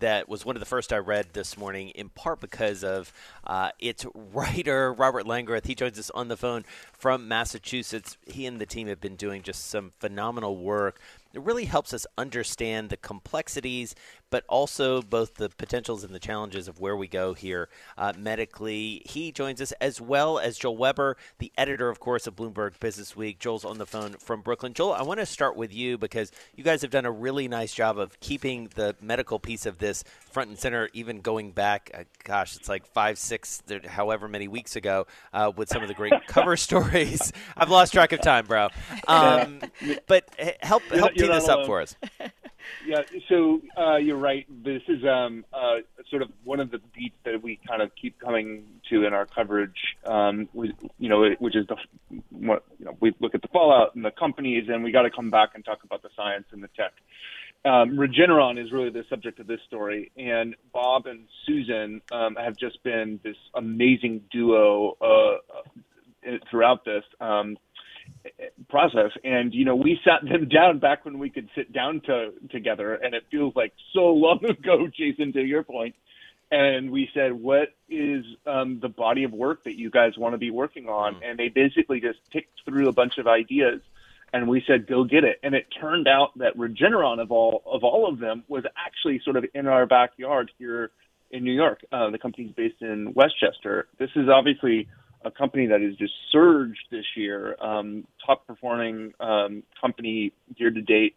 that was one of the first I read this morning, in part because of uh, its writer, Robert Langreth. He joins us on the phone from Massachusetts. He and the team have been doing just some phenomenal work. It really helps us understand the complexities, but also both the potentials and the challenges of where we go here uh, medically. He joins us as well as Joel Weber, the editor, of course, of Bloomberg Business Week. Joel's on the phone from Brooklyn. Joel, I want to start with you because you guys have done a really nice job of keeping the medical piece of this front and center, even going back, uh, gosh, it's like five, six, however many weeks ago, uh, with some of the great cover stories. I've lost track of time, bro. Um, but help help tee this up for us. Yeah, so uh, you're right. This is um, uh, sort of one of the beats that we kind of keep coming to in our coverage. Um, we, you know, which is the what you know, we look at the fallout and the companies, and we got to come back and talk about the science and the tech um, Regeneron is really the subject of this story, and Bob and Susan um, have just been this amazing duo uh, uh, throughout this um, process. And you know, we sat them down back when we could sit down to together, and it feels like so long ago, Jason. To your point, and we said, "What is um, the body of work that you guys want to be working on?" Mm. And they basically just ticked through a bunch of ideas and we said go get it and it turned out that regeneron of all of all of them was actually sort of in our backyard here in new york uh, the company's based in westchester this is obviously a company that has just surged this year um, top performing um, company year to date.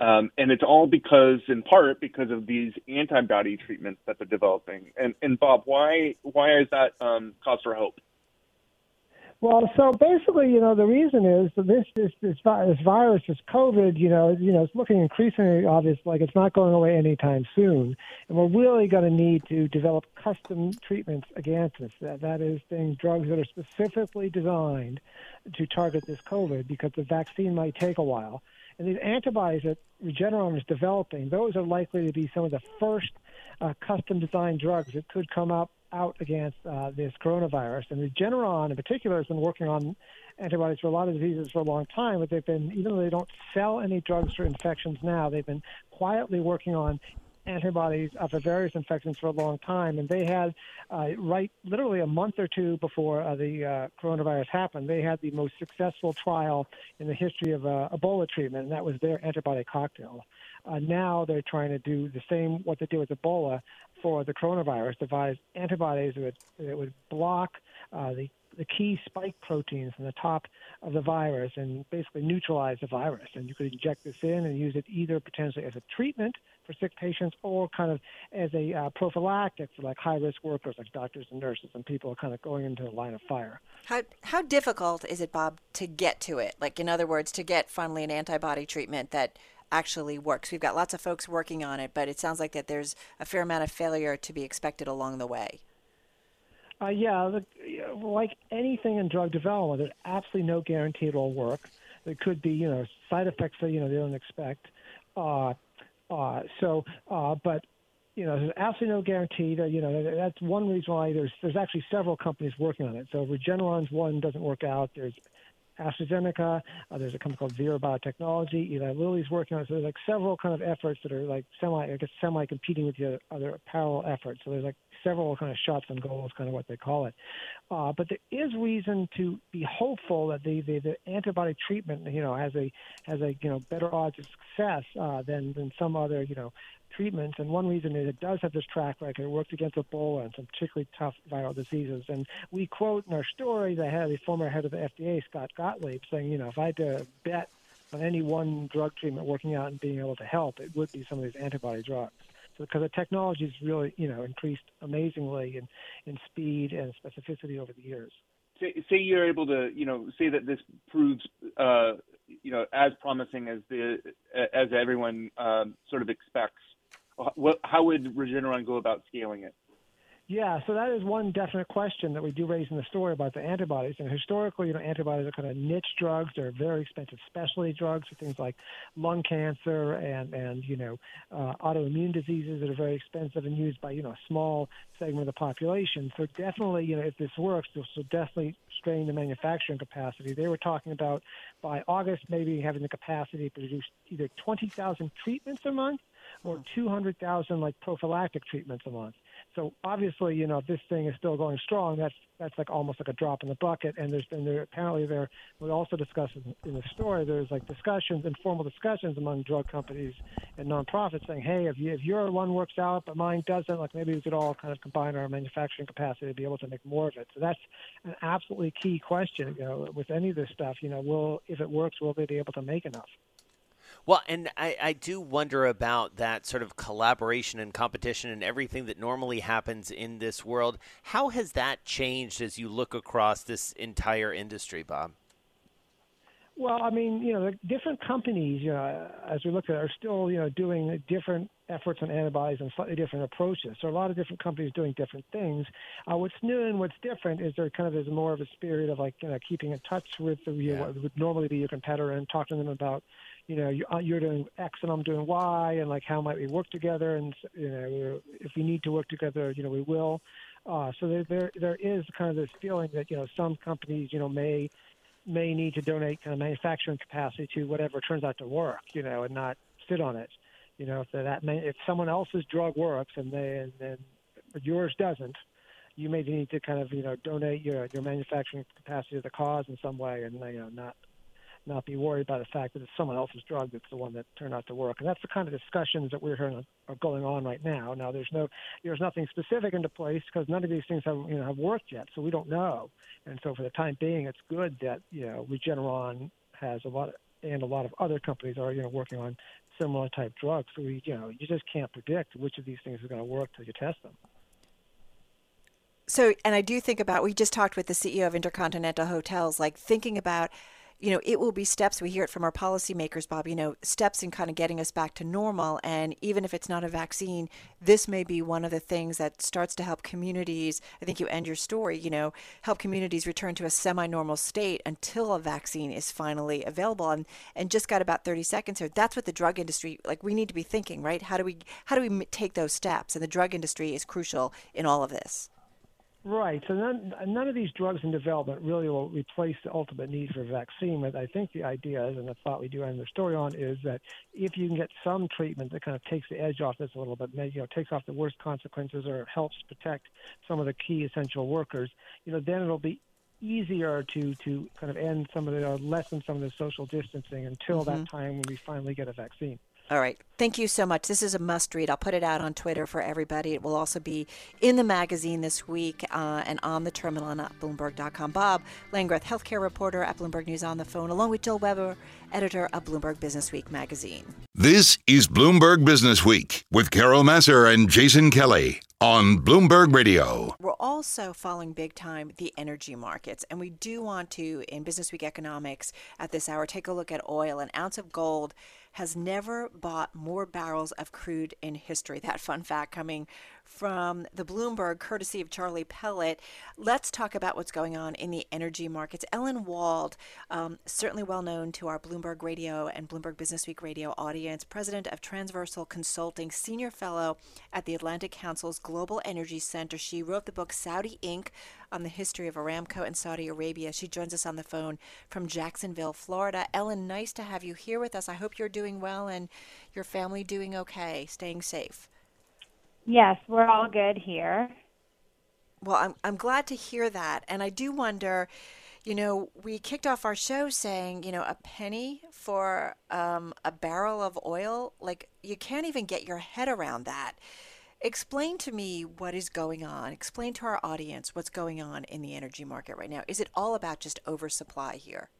Um, and it's all because in part because of these antibody treatments that they're developing. And and bob why why is that um, cause for hope well, so basically, you know, the reason is that this this this, this virus, this COVID, you know, you know, it's looking increasingly obvious, like it's not going away anytime soon, and we're really going to need to develop custom treatments against this. That that is, things, drugs that are specifically designed to target this COVID, because the vaccine might take a while. And these antibodies that Regeneron is developing, those are likely to be some of the first uh, custom designed drugs that could come up out against uh, this coronavirus. And Regeneron, in particular, has been working on antibodies for a lot of diseases for a long time, but they've been, even though they don't sell any drugs for infections now, they've been quietly working on antibodies for various infections for a long time. And they had, uh, right, literally a month or two before uh, the uh, coronavirus happened, they had the most successful trial in the history of uh, Ebola treatment, and that was their antibody cocktail. Uh, now they're trying to do the same what they did with Ebola for the coronavirus, devise antibodies that would, that would block uh, the the key spike proteins in the top of the virus and basically neutralize the virus. And you could inject this in and use it either potentially as a treatment for sick patients or kind of as a uh, prophylactic for like high risk workers like doctors and nurses and people kind of going into the line of fire. How how difficult is it, Bob, to get to it? Like in other words, to get finally an antibody treatment that actually works. We've got lots of folks working on it, but it sounds like that there's a fair amount of failure to be expected along the way. Uh, yeah, like anything in drug development, there's absolutely no guarantee it'll work. There could be, you know, side effects that you know they don't expect. Uh, uh, so, uh, but you know, there's absolutely no guarantee that you know that's one reason why there's there's actually several companies working on it. So Regeneron's one doesn't work out. There's AstraZeneca. Uh, there's a company called Vir Biotechnology. Eli Lilly's working on it. So there's like several kind of efforts that are like semi, I guess, semi competing with the other parallel efforts. So there's like several kind of shots on goal is kind of what they call it. Uh, but there is reason to be hopeful that the, the, the antibody treatment, you know, has a has a you know better odds of success uh, than than some other you know treatments. And one reason is it does have this track record. It worked against Ebola and some particularly tough viral diseases. And we quote in our story the head, the former head of the FDA, Scott Gottlieb, saying, you know, if I had to bet on any one drug treatment working out and being able to help, it would be some of these antibody drugs. So because the technology has really, you know, increased amazingly in, in speed and specificity over the years. Say, say you're able to, you know, say that this proves, uh, you know, as promising as the as everyone um, sort of expects what, how would Regeneron go about scaling it? Yeah, so that is one definite question that we do raise in the story about the antibodies. And historically, you know, antibodies are kind of niche drugs. They're very expensive specialty drugs for things like lung cancer and and you know uh, autoimmune diseases that are very expensive and used by you know a small segment of the population. So definitely, you know, if this works, this will definitely strain the manufacturing capacity. They were talking about by August maybe having the capacity to produce either 20,000 treatments a month or hmm. 200,000 like prophylactic treatments a month. So obviously, you know, if this thing is still going strong, that's that's like almost like a drop in the bucket. And there's been there apparently there we also discussed in, in the story there's like discussions, informal discussions among drug companies and nonprofits saying, hey, if you if your one works out but mine doesn't, like maybe we could all kind of combine our manufacturing capacity to be able to make more of it. So that's an absolutely key question. You know, with any of this stuff, you know, will if it works, will they be able to make enough? Well, and I, I do wonder about that sort of collaboration and competition and everything that normally happens in this world. How has that changed as you look across this entire industry, Bob? Well, I mean, you know, the different companies, you know, as we look at, it, are still, you know, doing different efforts on antibodies and slightly different approaches. So a lot of different companies doing different things. Uh, what's new and what's different is there kind of is more of a spirit of like you know, keeping in touch with the, you know, what would normally be your competitor and talking to them about you know, uh, you're doing X and I'm doing Y, and like how might we work together? And you know, if we need to work together, you know, we will. Uh, so there, there, there is kind of this feeling that you know some companies, you know, may may need to donate kind of manufacturing capacity to whatever turns out to work, you know, and not sit on it. You know, if that may, if someone else's drug works and they and then yours doesn't, you may need to kind of you know donate your your manufacturing capacity to the cause in some way, and you know not not be worried by the fact that it's someone else's drug that's the one that turned out to work. And that's the kind of discussions that we're hearing are going on right now. Now, there's no, there's nothing specific into place because none of these things have, you know, have worked yet, so we don't know. And so, for the time being, it's good that you know Regeneron has a lot, of, and a lot of other companies are, you know, working on similar type drugs. So we, you know, you just can't predict which of these things is going to work till you test them. So, and I do think about, we just talked with the CEO of Intercontinental Hotels, like thinking about you know, it will be steps. We hear it from our policymakers, Bob, you know, steps in kind of getting us back to normal. And even if it's not a vaccine, this may be one of the things that starts to help communities. I think you end your story, you know, help communities return to a semi normal state until a vaccine is finally available. And, and just got about 30 seconds here. That's what the drug industry, like, we need to be thinking, right? How do we, how do we take those steps? And the drug industry is crucial in all of this. Right. So none, none of these drugs in development really will replace the ultimate need for a vaccine. But I think the idea is, and the thought we do end the story on, is that if you can get some treatment that kind of takes the edge off this a little bit, maybe, you know, takes off the worst consequences or helps protect some of the key essential workers, you know, then it'll be easier to to kind of end some of the uh, lessen some of the social distancing until mm-hmm. that time when we finally get a vaccine. All right. Thank you so much. This is a must read. I'll put it out on Twitter for everybody. It will also be in the magazine this week uh, and on the terminal and at Bloomberg.com. Bob Langreth, healthcare reporter at Bloomberg News on the phone, along with Joel Weber, editor of Bloomberg Business Week magazine. This is Bloomberg Business Week with Carol Massar and Jason Kelly on Bloomberg Radio. We're also following big time the energy markets, and we do want to, in Business Week Economics at this hour, take a look at oil. An ounce of gold has never bought more barrels of crude in history. That fun fact coming from the Bloomberg, courtesy of Charlie Pellet. Let's talk about what's going on in the energy markets. Ellen Wald, um, certainly well known to our Bloomberg Radio and Bloomberg Business Week Radio audience, president of Transversal Consulting, senior fellow at the Atlantic Council's Global Energy Center. She wrote the book Saudi Inc. on the history of Aramco and Saudi Arabia. She joins us on the phone from Jacksonville, Florida. Ellen, nice to have you here with us. I hope you're doing well and your family doing okay, staying safe. Yes, we're all good here. Well, I'm I'm glad to hear that, and I do wonder. You know, we kicked off our show saying, you know, a penny for um, a barrel of oil. Like, you can't even get your head around that. Explain to me what is going on. Explain to our audience what's going on in the energy market right now. Is it all about just oversupply here?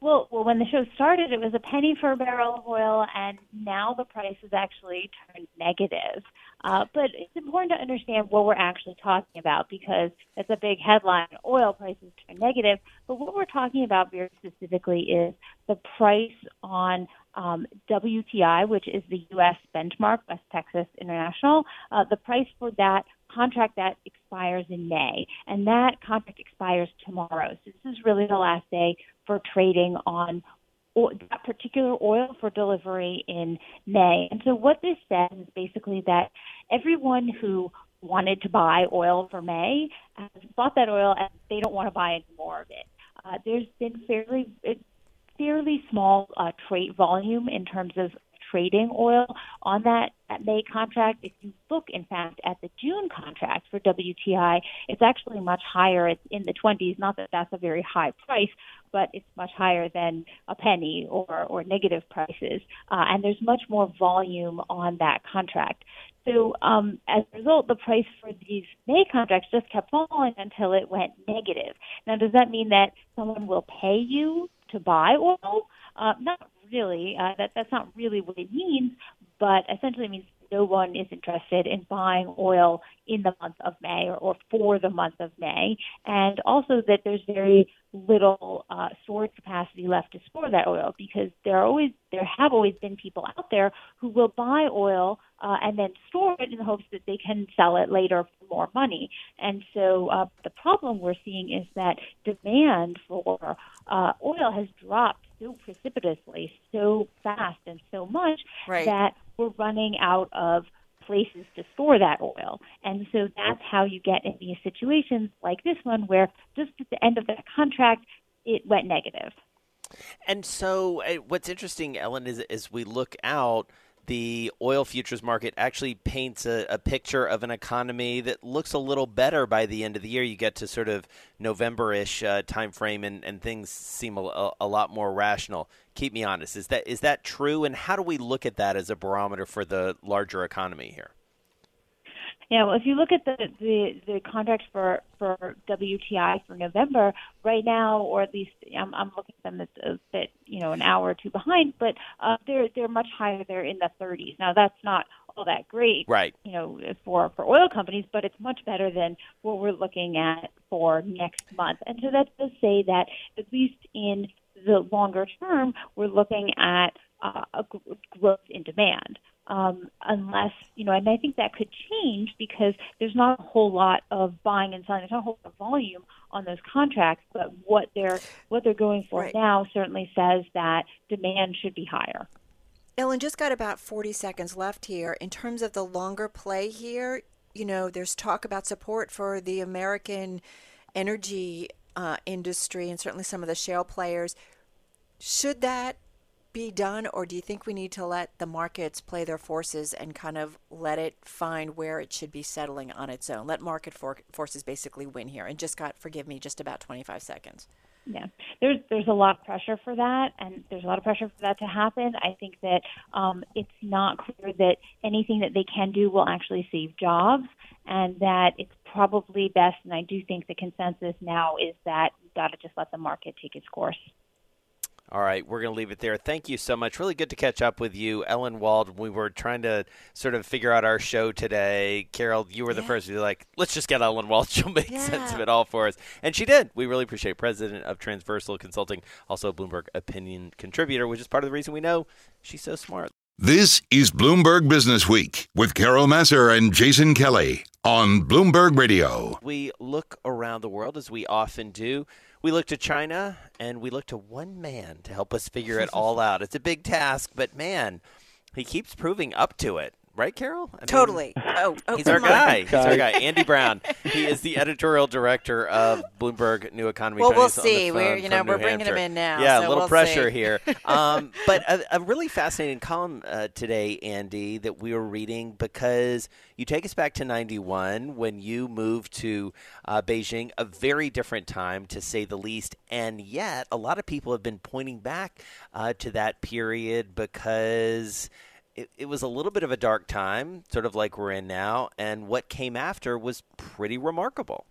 Well, well, when the show started, it was a penny for a barrel of oil, and now the price has actually turned negative. Uh, but it's important to understand what we're actually talking about because it's a big headline. Oil prices turn negative. But what we're talking about very specifically is the price on um, WTI, which is the U.S. benchmark, West Texas International. Uh, the price for that contract that expires in May, and that contract expires tomorrow. So this is really the last day for trading on that particular oil for delivery in May. And so what this says is basically that everyone who wanted to buy oil for May has bought that oil and they don't want to buy any more of it. Uh, there's been fairly fairly small uh, trade volume in terms of trading oil on that, that May contract. If you look, in fact, at the June contract for WTI, it's actually much higher. It's in the 20s. Not that that's a very high price, but it's much higher than a penny or, or negative prices. Uh, and there's much more volume on that contract. So um, as a result, the price for these May contracts just kept falling until it went negative. Now, does that mean that someone will pay you to buy oil? Uh, not really. Uh, that that's not really what it means, but essentially it means no one is interested in buying oil in the month of May or, or for the month of May, and also that there's very little uh, storage capacity left to store that oil because there are always there have always been people out there who will buy oil uh, and then store it in the hopes that they can sell it later for more money. And so uh, the problem we're seeing is that demand for uh, oil has dropped so precipitously, so fast, and so much right. that we're running out of places to store that oil. And so that's how you get in these situations like this one, where just at the end of that contract, it went negative. And so, uh, what's interesting, Ellen, is as we look out, the oil futures market actually paints a, a, picture of an economy that looks a little better by the end of the year. You get to sort of November-ish uh, time frame, and, and things seem a, a, lot more rational. Keep me honest. Is that is that true? And how do we look at that as a barometer for the larger economy here? Yeah, well, if you look at the the, the contracts for for WTI for November right now, or at least I'm, I'm looking at them a, a bit, you know, an hour or two behind, but uh, they're they're much higher. They're in the 30s. Now that's not all that great, right? You know, for for oil companies, but it's much better than what we're looking at for next month. And so that does say that at least in the longer term, we're looking at uh, a growth in demand um, unless you know, and I think that could change because there's not a whole lot of buying and selling. There's not a whole lot of volume on those contracts, but what they're what they're going for right. now certainly says that demand should be higher. Ellen, just got about 40 seconds left here. In terms of the longer play here, you know, there's talk about support for the American energy uh, industry and certainly some of the shale players. Should that be done, or do you think we need to let the markets play their forces and kind of let it find where it should be settling on its own? Let market for- forces basically win here. And just got, forgive me, just about 25 seconds. Yeah, there's there's a lot of pressure for that, and there's a lot of pressure for that to happen. I think that um, it's not clear that anything that they can do will actually save jobs, and that it's probably best. And I do think the consensus now is that we've got to just let the market take its course. All right, we're going to leave it there. Thank you so much. Really good to catch up with you, Ellen Wald. We were trying to sort of figure out our show today. Carol, you were the first to be like, let's just get Ellen Wald. She'll make yeah. sense of it all for us. And she did. We really appreciate President of Transversal Consulting, also a Bloomberg opinion contributor, which is part of the reason we know she's so smart. This is Bloomberg Business Week with Carol Massar and Jason Kelly on Bloomberg Radio. We look around the world as we often do. We look to China and we look to one man to help us figure it all out. It's a big task, but man, he keeps proving up to it right, Carol? I totally. Mean, oh, oh, he's our guy. He's our guy, Andy Browne. he is the editorial director of Bloomberg New Economy. Well, we'll see. We're you know we're bringing Hampshire. him in now. Yeah, so a little we'll pressure see. here. Um, but a, a, really fascinating column uh, today, Andy, that we were reading because you take us back to '91 when you moved to uh, Beijing, a very different time to say the least, and yet a lot of people have been pointing back uh, to that period because it, it was a little bit of a dark time, sort of like we're in now, and what came after was pretty remarkable.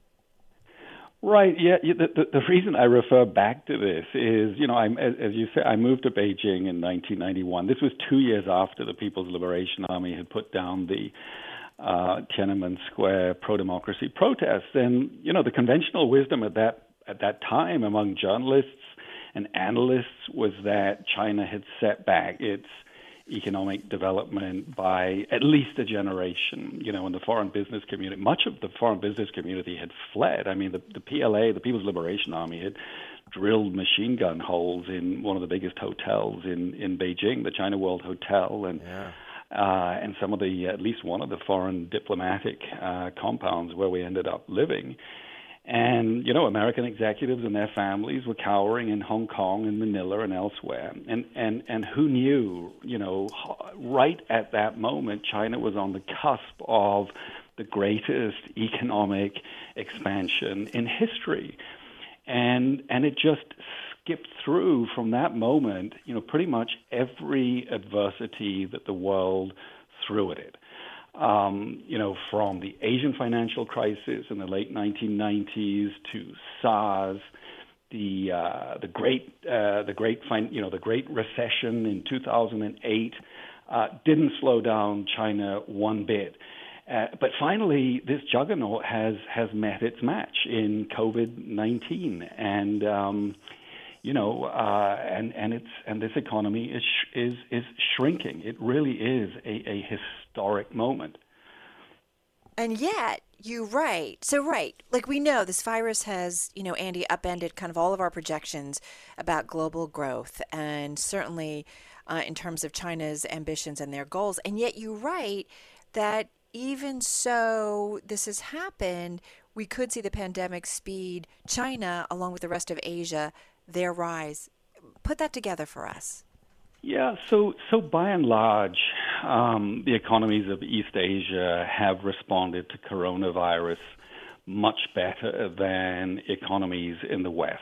Right. Yeah. The, the, the reason I refer back to this is, you know, I'm, as, as you say, I moved to Beijing in 1991. This was two years after the People's Liberation Army had put down the uh, Tiananmen Square pro-democracy protests. And you know, the conventional wisdom at that at that time among journalists and analysts was that China had set back its economic development by at least a generation. You know, and the foreign business community, much of the foreign business community had fled. I mean, the, the PLA, the People's Liberation Army, had drilled machine gun holes in one of the biggest hotels in in Beijing, the China World Hotel, and. Yeah. Uh, and some of the, at least one of the foreign diplomatic uh, compounds where we ended up living. And, you know, American executives and their families were cowering in Hong Kong and Manila and elsewhere. And, and, and who knew, you know, right at that moment, China was on the cusp of the greatest economic expansion in history. And, and it just skipped through from that moment, you know, pretty much every adversity that the world threw at it um, you know, from the Asian financial crisis in the late 1990s to SARS, the uh, the great uh, the great fin- you know the Great Recession in 2008 uh, didn't slow down China one bit. Uh, but finally, this juggernaut has has met its match in COVID-19, and um, you know, uh, and and it's and this economy is is is shrinking. It really is a, a historic moment. And yet, you're right. So, right, like we know this virus has, you know, Andy upended kind of all of our projections about global growth and certainly uh, in terms of China's ambitions and their goals. And yet, you're right that even so this has happened, we could see the pandemic speed China, along with the rest of Asia, their rise. Put that together for us. Yeah, so so by and large, um, the economies of East Asia have responded to coronavirus much better than economies in the West.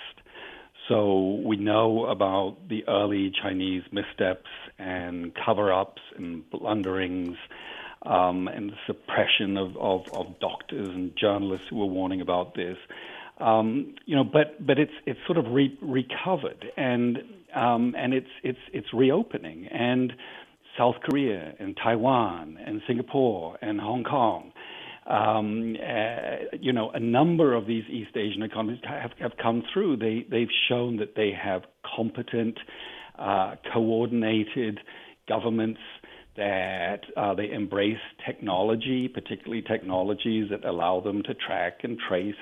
So we know about the early Chinese missteps and cover-ups and blunderings um, and the suppression of, of, of doctors and journalists who were warning about this. Um, you know, but but it's it's sort of re- recovered and um, and it's it's it's reopening and South Korea and Taiwan and Singapore and Hong Kong. Um, uh, you know, a number of these East Asian economies have, have come through. They they've shown that they have competent, uh, coordinated governments that uh, they embrace technology, particularly technologies that allow them to track and trace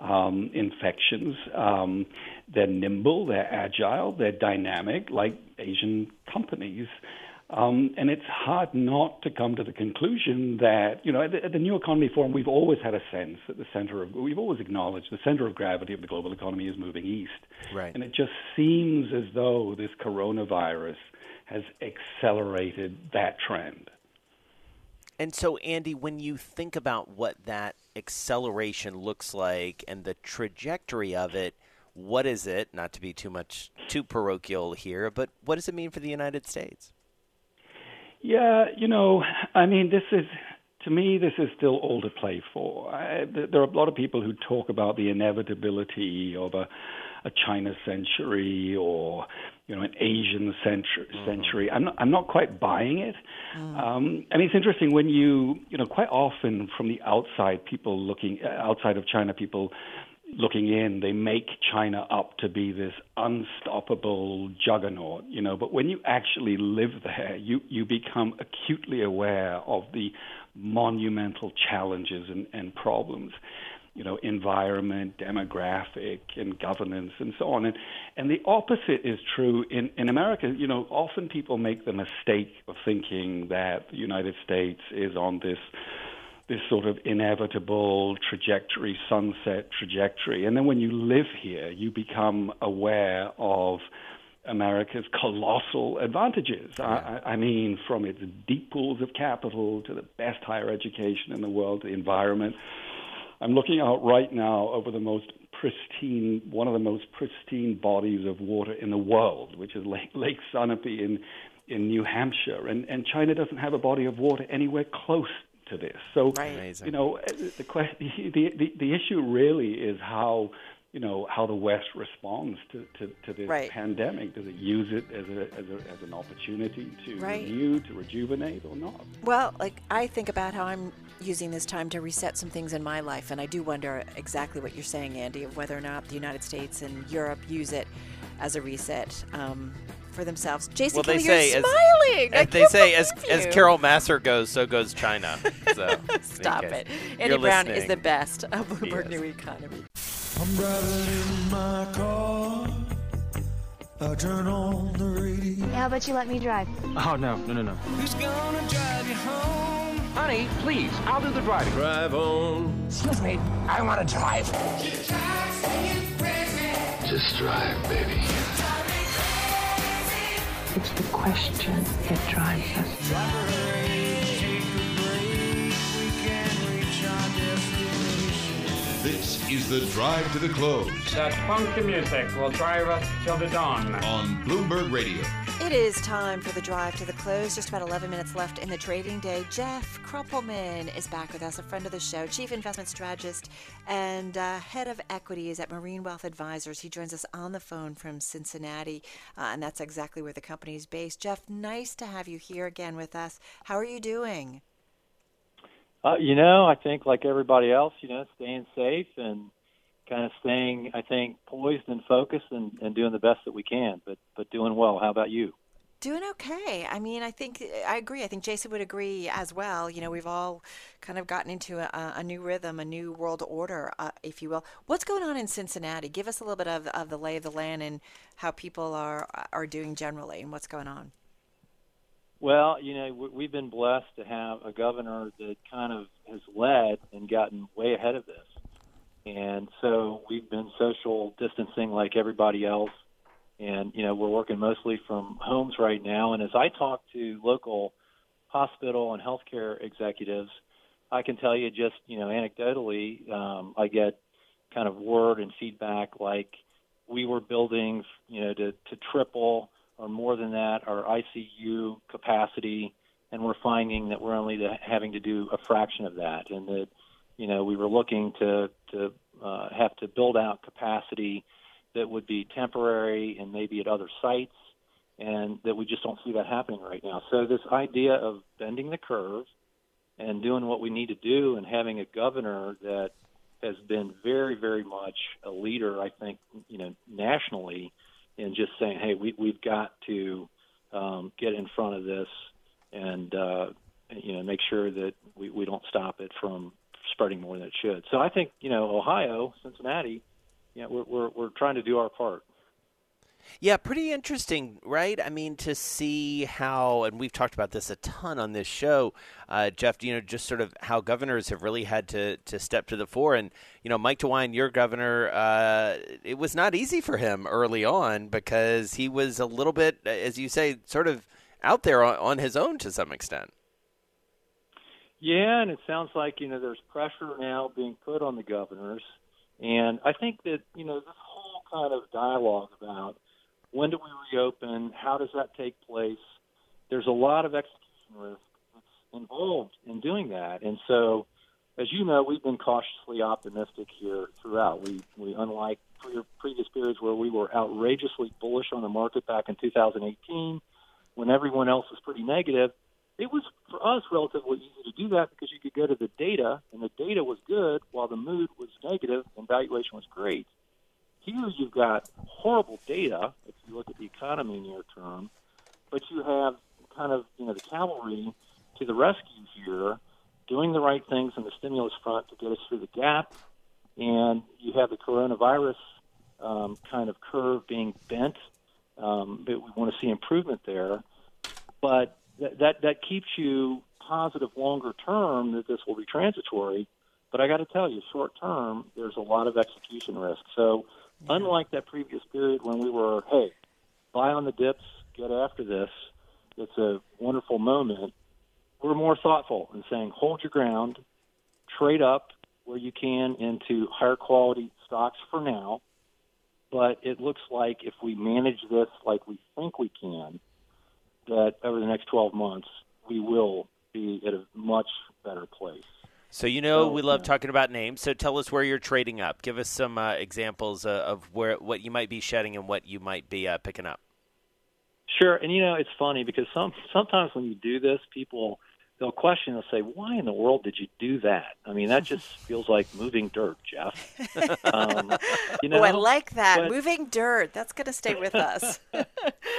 um, infections. Um, they're nimble, they're agile, they're dynamic, like Asian companies. Um, and it's hard not to come to the conclusion that, you know, at the, at the, New Economy Forum, we've always had a sense that the center of, we've always acknowledged the center of gravity of the global economy is moving east. Right. And it just seems as though this coronavirus has accelerated that trend. And so, Andy, when you think about what that acceleration looks like and the trajectory of it, what is it? Not to be too much too parochial here, but what does it mean for the United States? Yeah, you know, I mean, this is to me, this is still all to play for. I, there are a lot of people who talk about the inevitability of a, a China century or you know an Asian century. Mm-hmm. century. I'm not, I'm not quite buying it. Mm. Um, I mean, it's interesting when you you know quite often from the outside, people looking outside of China, people looking in, they make China up to be this unstoppable juggernaut, you know. But when you actually live there, you you become acutely aware of the monumental challenges and, and problems you know, environment, demographic, and governance, and so on. And, and the opposite is true in, in America. You know, often people make the mistake of thinking that the United States is on this this sort of inevitable trajectory, sunset trajectory. And then when you live here, you become aware of America's colossal advantages. Yeah. I, I, mean, from its deep pools of capital to the best higher education in the world, the environment. I'm looking out right now over the most pristine, one of the most pristine bodies of water in the world, which is Lake, Lake Sunapee in in New Hampshire, and and China doesn't have a body of water anywhere close to this. So, right. you know, eh, the, the the the issue really is how you know how the West responds to, to, to this right. pandemic. Does it use it as a, as, a, as an opportunity to right. renew, to rejuvenate, or not? Well, like I think about how I'm using this time to reset some things in my life, and I do wonder exactly what you're saying, Andy, of whether or not the United States and Europe use it as a reset. Um, for themselves. Jason well, Kelly, they say you're as, smiling. As they say, as, you. as Carol Massar goes, so goes China. So, Stop it. Andy Browne listening. is the best of Bloomberg New Economy. I'm driving in my car. I turn on the radio. How about you let me drive? Oh, no, no, no, no. Who's gonna drive you home? Honey, please, I'll do the driving. Drive on. Excuse me, I want to drive. Just drive, baby. It's the question that drives us. Is the drive to the close That funky music will drive us till the dawn. on Bloomberg Radio. It is time for the drive to the close. Just about 11 minutes left in the trading day. Jeff Krumpelman is back with us, a friend of the show, chief investment strategist and uh, head of equities at Mariner Wealth Advisors. He joins us on the phone from Cincinnati, uh, and that's exactly where the company is based. Jeff, nice to have you here again with us. How are you doing? Uh, you know, I think like everybody else, you know, staying safe and kind of staying, I think, poised and focused and, and doing the best that we can, but but doing well. How about you? Doing okay. I mean, I think I agree. I think Jason would agree as well. You know, we've all kind of gotten into a, a new rhythm, a new world order, uh, if you will. What's going on in Cincinnati? Give us a little bit of, of the lay of the land and how people are are doing generally, and what's going on. Well, you know, we- we've been blessed to have a governor that kind of has led and gotten way ahead of this. And so we've been social distancing like everybody else. And, you know, we're working mostly from homes right now. And as I talk to local hospital and healthcare executives, I can tell you just, you know, anecdotally, um, I get kind of word and feedback like we were building, you know, to, to triple or more than that our ICU capacity, and we're finding that we're only to, having to do a fraction of that, and that you know we were looking to to uh, have to build out capacity that would be temporary and maybe at other sites, and that we just don't see that happening right now. So this idea of bending the curve and doing what we need to do, and having a governor that has been very, very much a leader, I think, you know, nationally and just saying, hey, we, we've got to um, get in front of this and uh, you know make sure that we, we don't stop it from spreading more than it should. So I think you know Ohio, Cincinnati, you know, we're, we're we're trying to do our part. Yeah, pretty interesting, right? I mean, to see how, and we've talked about this a ton on this show, uh, Jeff. You know, just sort of how governors have really had to to step to the fore. And you know, Mike DeWine, your governor, uh, it was not easy for him early on because he was a little bit, as you say, sort of out there on, on his own to some extent. Yeah, and it sounds like you know there's pressure now being put on the governors, and I think that you know this whole kind of dialogue about when do we reopen, how does that take place? There's a lot of execution risk that's involved in doing that, and so as you know, we've been cautiously optimistic here throughout. We we unlike pre- previous periods where we were outrageously bullish on the market back in 2018, when everyone else was pretty negative it was for us relatively easy to do that because you could go to the data and the data was good while the mood was negative and valuation was great. Here you've got horrible data if you look at the economy near term, but you have kind of you know the cavalry to the rescue here, doing the right things on the stimulus front to get us through the gap, and you have the coronavirus um, kind of curve being bent. Um, but we want to see improvement there, but that, that that keeps you positive longer term that this will be transitory. But I got to tell you, short term, there's a lot of execution risk. So, unlike that previous period when we were, hey, buy on the dips, get after this, it's a wonderful moment. We're more thoughtful in saying, hold your ground, trade up where you can into higher quality stocks for now. But it looks like if we manage this like we think we can, that over the next 12 months we will be at a much better place. So you know So, we love talking about names. So tell us where you're trading up. Give us some uh, examples uh, of where what you might be shedding and what you might be uh, picking up. Sure, and you know it's funny because some sometimes when you do this, people they'll question. They'll say, "Why in the world did you do that?" I mean, that just feels like moving dirt, Jeff. Um, you know, oh, I like that. but- Moving dirt. That's going to stay with us.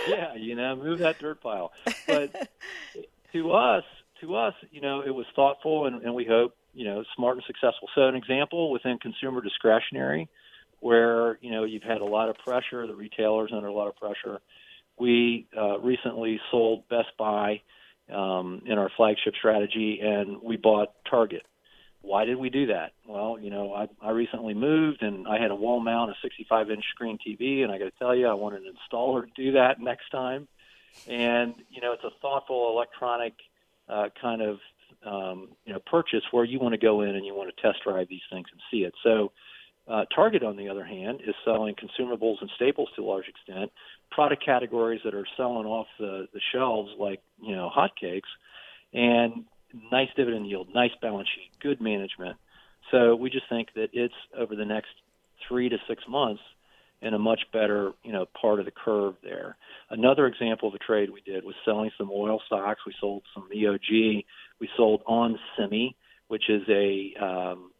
yeah, you know, move that dirt pile. But to us, to us, you know, it was thoughtful and, and we hope, you know, smart and successful. So an example within consumer discretionary, where you know you've had a lot of pressure, the retailers under a lot of pressure. We uh, recently sold Best Buy um, in our flagship strategy, and we bought Target. Why did we do that? Well, you know, I, I recently moved and I had a wall mount, a 65 inch screen TV, and I got to tell you, I wanted an installer to do that next time. And you know, it's a thoughtful electronic uh, kind of um, you know purchase where you want to go in and you want to test drive these things and see it. So. Uh, Target, on the other hand, is selling consumables and staples to a large extent, product categories that are selling off the, the shelves like you know hotcakes, and nice dividend yield, nice balance sheet, good management. So we just think that it's over the next three to six months in a much better you know part of the curve there. Another example of a trade we did was selling some oil stocks. We sold some EOG. We sold ON Semi, which is a um,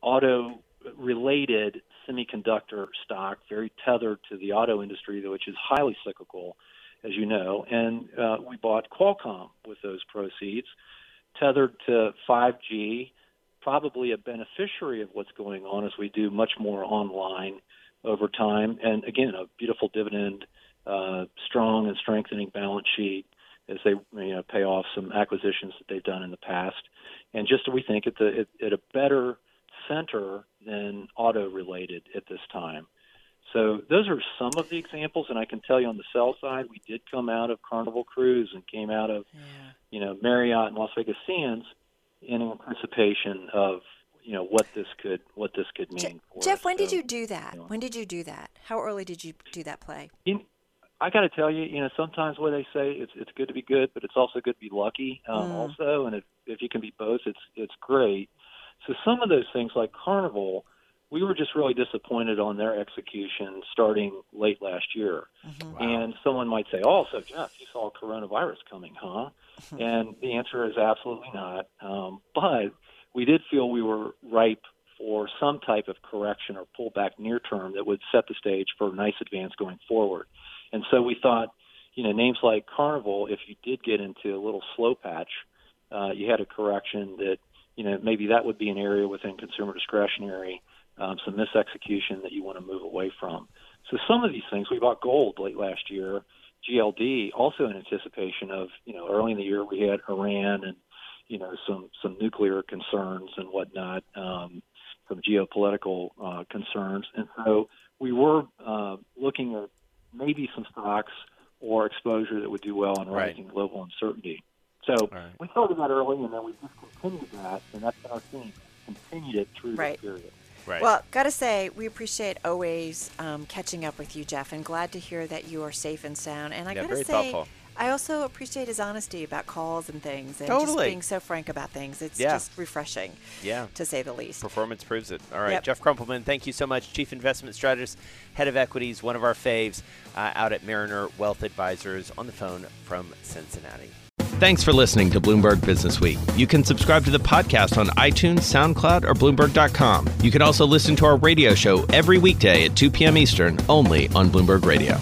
auto related semiconductor stock, very tethered to the auto industry, which is highly cyclical, as you know. And uh, we bought Qualcomm with those proceeds, tethered to 5G, probably a beneficiary of what's going on as we do much more online over time. And again, a beautiful dividend, uh, strong and strengthening balance sheet as they you know pay off some acquisitions that they've done in the past, and just we think at the at, at a better center than auto related at this time. So those are some of the examples, and I can tell you on the sell side, we did come out of Carnival Cruise and came out of you know Marriott and Las Vegas Sands in anticipation of you know what this could what this could mean. for Jeff, us. when did you do that? When did you do that? How early did you do that play? in, I got to tell you, you know, sometimes what they say it's it's good to be good, but it's also good to be lucky, um, Mm. also. And if if you can be both, it's it's great. So some of those things, like Carnival, we were just really disappointed on their execution starting late last year. And someone might say, "Oh, so Jeff, you saw coronavirus coming, huh?" and the answer is absolutely not. Um, but we did feel we were ripe for some type of correction or pullback near term that would set the stage for a nice advance going forward. And so we thought, you know, names like Carnival, if you did get into a little slow patch, uh, you had a correction that, you know, maybe that would be an area within consumer discretionary, um, some misexecution that you want to move away from. So some of these things, we bought gold late last year, GLD, also in anticipation of, you know, early in the year we had Iran and, you know, some some nuclear concerns and whatnot, um, some geopolitical uh, concerns, and so we were uh, looking at maybe some stocks or exposure that would do well in Right. rising global uncertainty. So we started that early, and then we just continued that, and that's how our theme. Continued it through Right. the period. Right. Well, gotta say, we appreciate always um, catching up with you, Jeff, and glad to hear that you are safe and sound. And I Yeah, gotta very say, thoughtful. I also appreciate his honesty about calls and things, and Totally. just being so frank about things. It's Yeah. just refreshing, Yeah. to say the least. Performance proves it. All right, Yep. Jeff Krumpelman, thank you so much. Chief Investment Strategist, Head of Equities, one of our faves uh, out at Mariner Wealth Advisors on the phone from Cincinnati. Thanks for listening to Bloomberg Business Week. You can subscribe to the podcast on iTunes, SoundCloud, or Bloomberg.com. You can also listen to our radio show every weekday at 2 p.m. Eastern, only on Bloomberg Radio.